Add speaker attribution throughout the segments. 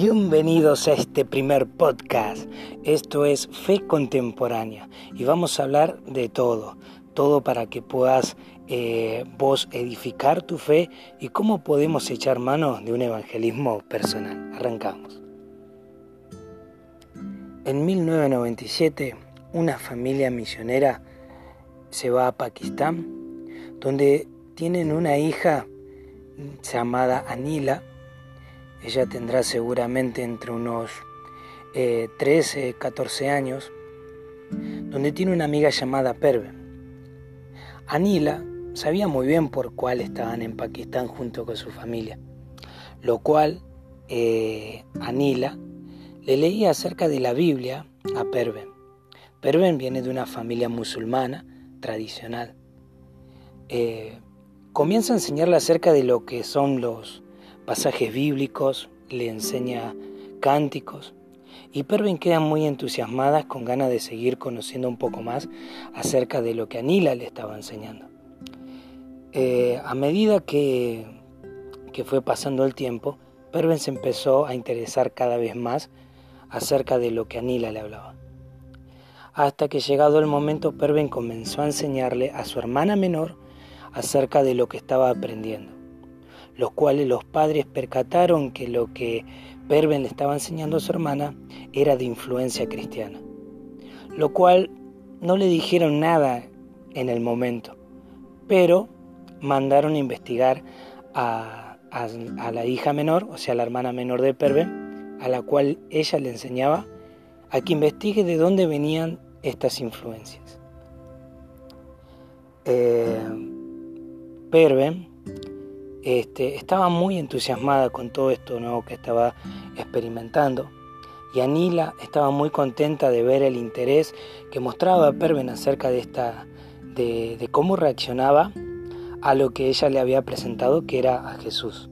Speaker 1: Bienvenidos a este primer podcast. Esto es Fe Contemporánea y vamos a hablar de todo, todo para que puedas eh, vos edificar tu fe y cómo podemos echar mano de un evangelismo personal. Arrancamos. En 1997, una familia misionera se va a Pakistán, donde tienen una hija llamada Anila, ella tendrá seguramente entre unos 13, eh, 14 años, donde tiene una amiga llamada Perve. Anila sabía muy bien por cuál estaban en Pakistán junto con su familia, lo cual eh, Anila le leía acerca de la Biblia a Perven. Perven viene de una familia musulmana tradicional. Eh, comienza a enseñarle acerca de lo que son los pasajes bíblicos, le enseña cánticos. Y Pervin queda muy entusiasmada con ganas de seguir conociendo un poco más acerca de lo que Anila le estaba enseñando. Eh, a medida que, que, fue pasando el tiempo, Pervin se empezó a interesar cada vez más acerca de lo que Anila le hablaba. Hasta que llegado el momento, Pervin comenzó a enseñarle a su hermana menor acerca de lo que estaba aprendiendo los cuales los padres percataron que lo que Perven le estaba enseñando a su hermana era de influencia cristiana, lo cual no le dijeron nada en el momento, pero mandaron a investigar a, la hija menor, o sea, la hermana menor de Perven, a la cual ella le enseñaba a que investigue de dónde venían estas influencias. Eh, este, estaba muy entusiasmada con todo esto nuevo que estaba experimentando y Anila estaba muy contenta de ver el interés que mostraba Perven acerca de, esta, de, cómo reaccionaba a lo que ella le había presentado que era a Jesús.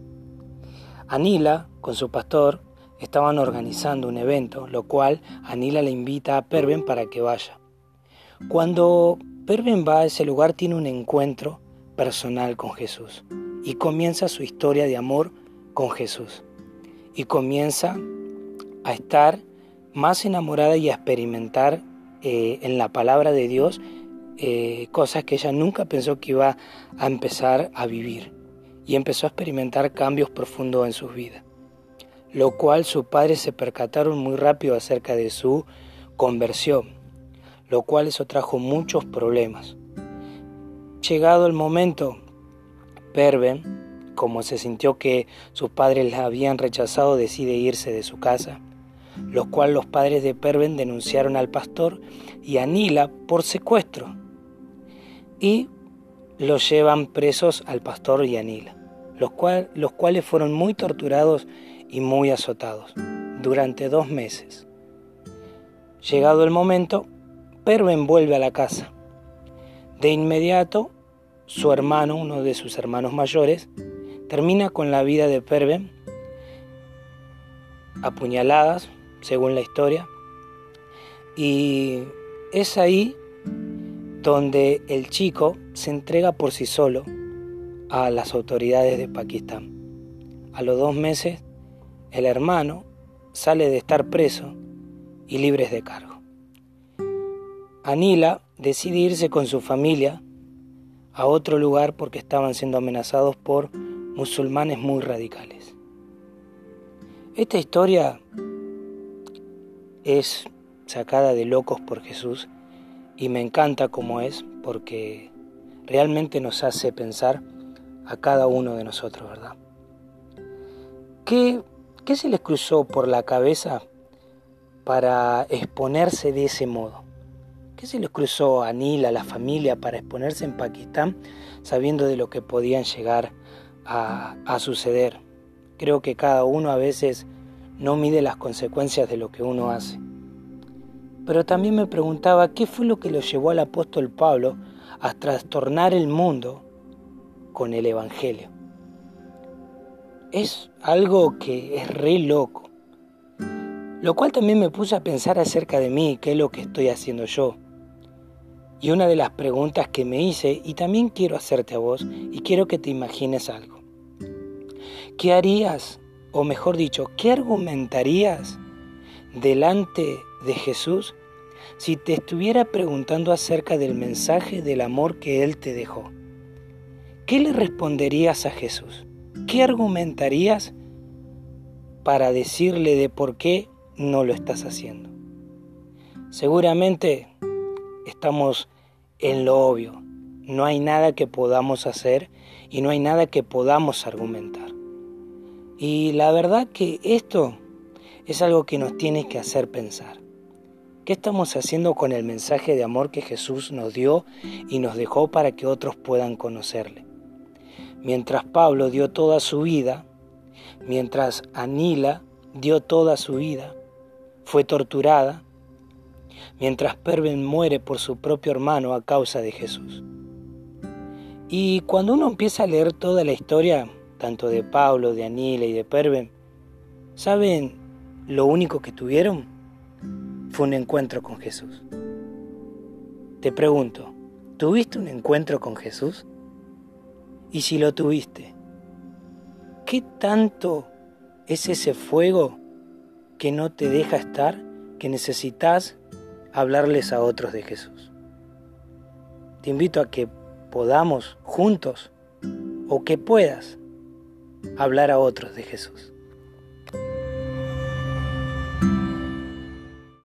Speaker 1: Anila, con su pastor, estaban organizando un evento, lo cual Anila le invita a Perven para que vaya. Cuando Perven va a ese lugar tiene un encuentro personal con Jesús y comienza su historia de amor con Jesús. Y comienza a estar más enamorada y a experimentar eh, en la palabra de Dios eh, cosas que ella nunca pensó que iba a empezar a vivir. Y empezó a experimentar cambios profundos en su vida. Lo cual sus padres se percataron muy rápido acerca de su conversión, lo cual eso trajo muchos problemas. Llegado el momento Perven, como se sintió que sus padres la habían rechazado, decide irse de su casa, lo cual los padres de Perven denunciaron al pastor y a Nila por secuestro y los llevan presos al pastor y a Nila, los, los cuales fueron muy torturados y muy azotados durante dos meses. Llegado el momento, Perven vuelve a la casa. De inmediato su hermano, uno de sus hermanos mayores, termina con la vida de Perven, apuñaladas, según la historia, y es ahí donde el chico se entrega por sí solo a las autoridades de Pakistán. A los dos meses, el hermano sale de estar preso y libre de cargo. Anila decide irse con su familia a otro lugar porque estaban siendo amenazados por musulmanes muy radicales. Esta historia es sacada de Locos por Jesús y me encanta como es porque realmente nos hace pensar a cada uno de nosotros, ¿verdad? ¿Qué, qué se les cruzó por la cabeza para exponerse de ese modo? ¿Qué se les cruzó a Anil, a la familia, para exponerse en Pakistán sabiendo de lo que podían llegar a, suceder? Creo que cada uno a veces no mide las consecuencias de lo que uno hace. Pero también me preguntaba qué fue lo que lo llevó al apóstol Pablo a trastornar el mundo con el Evangelio. Es algo que es re loco. Lo cual también me puso a pensar acerca de mí, qué es lo que estoy haciendo yo. Y una de las preguntas que me hice, y también quiero hacerte a vos, y quiero que te imagines algo. ¿Qué harías o mejor dicho, ¿qué argumentarías delante de Jesús si te estuviera preguntando acerca del mensaje del amor que Él te dejó? ¿Qué le responderías a Jesús? ¿Qué argumentarías para decirle de por qué no lo estás haciendo? Seguramente estamos en lo obvio. No hay nada que podamos hacer y no hay nada que podamos argumentar. Y la verdad que esto es algo que nos tiene que hacer pensar. ¿Qué estamos haciendo con el mensaje de amor que Jesús nos dio y nos dejó para que otros puedan conocerle? Mientras Pablo dio toda su vida, mientras Anila dio toda su vida, fue torturada, mientras Perven muere por su propio hermano a causa de Jesús. Y cuando uno empieza a leer toda la historia, tanto de Pablo, de Anila y de Perven, ¿saben lo único que tuvieron? fue un encuentro con Jesús. Te pregunto, ¿tuviste un encuentro con Jesús? Y si lo tuviste, ¿qué tanto es ese fuego que no te deja estar, que necesitas hablarles a otros de Jesús? Te invito a que podamos juntos o que puedas hablar a otros de Jesús.